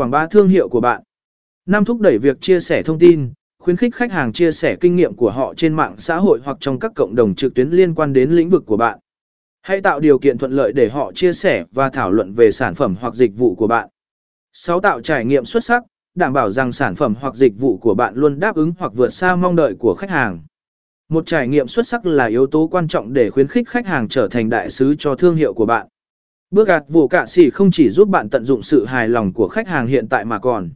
Quảng bá thương hiệu của bạn. Năm thúc đẩy việc chia sẻ thông tin, khuyến khích khách hàng chia sẻ kinh nghiệm của họ trên mạng xã hội hoặc trong các cộng đồng trực tuyến liên quan đến lĩnh vực của bạn. Hãy tạo điều kiện thuận lợi để họ chia sẻ và thảo luận về sản phẩm hoặc dịch vụ của bạn. 6. Tạo trải nghiệm xuất sắc, đảm bảo rằng sản phẩm hoặc dịch vụ của bạn luôn đáp ứng hoặc vượt xa mong đợi của khách hàng. Một trải nghiệm xuất sắc là yếu tố quan trọng để khuyến khích khách hàng trở thành đại sứ cho thương hiệu của bạn. Bước gạt vụ cạ xỉ không chỉ giúp bạn tận dụng sự hài lòng của khách hàng hiện tại mà còn.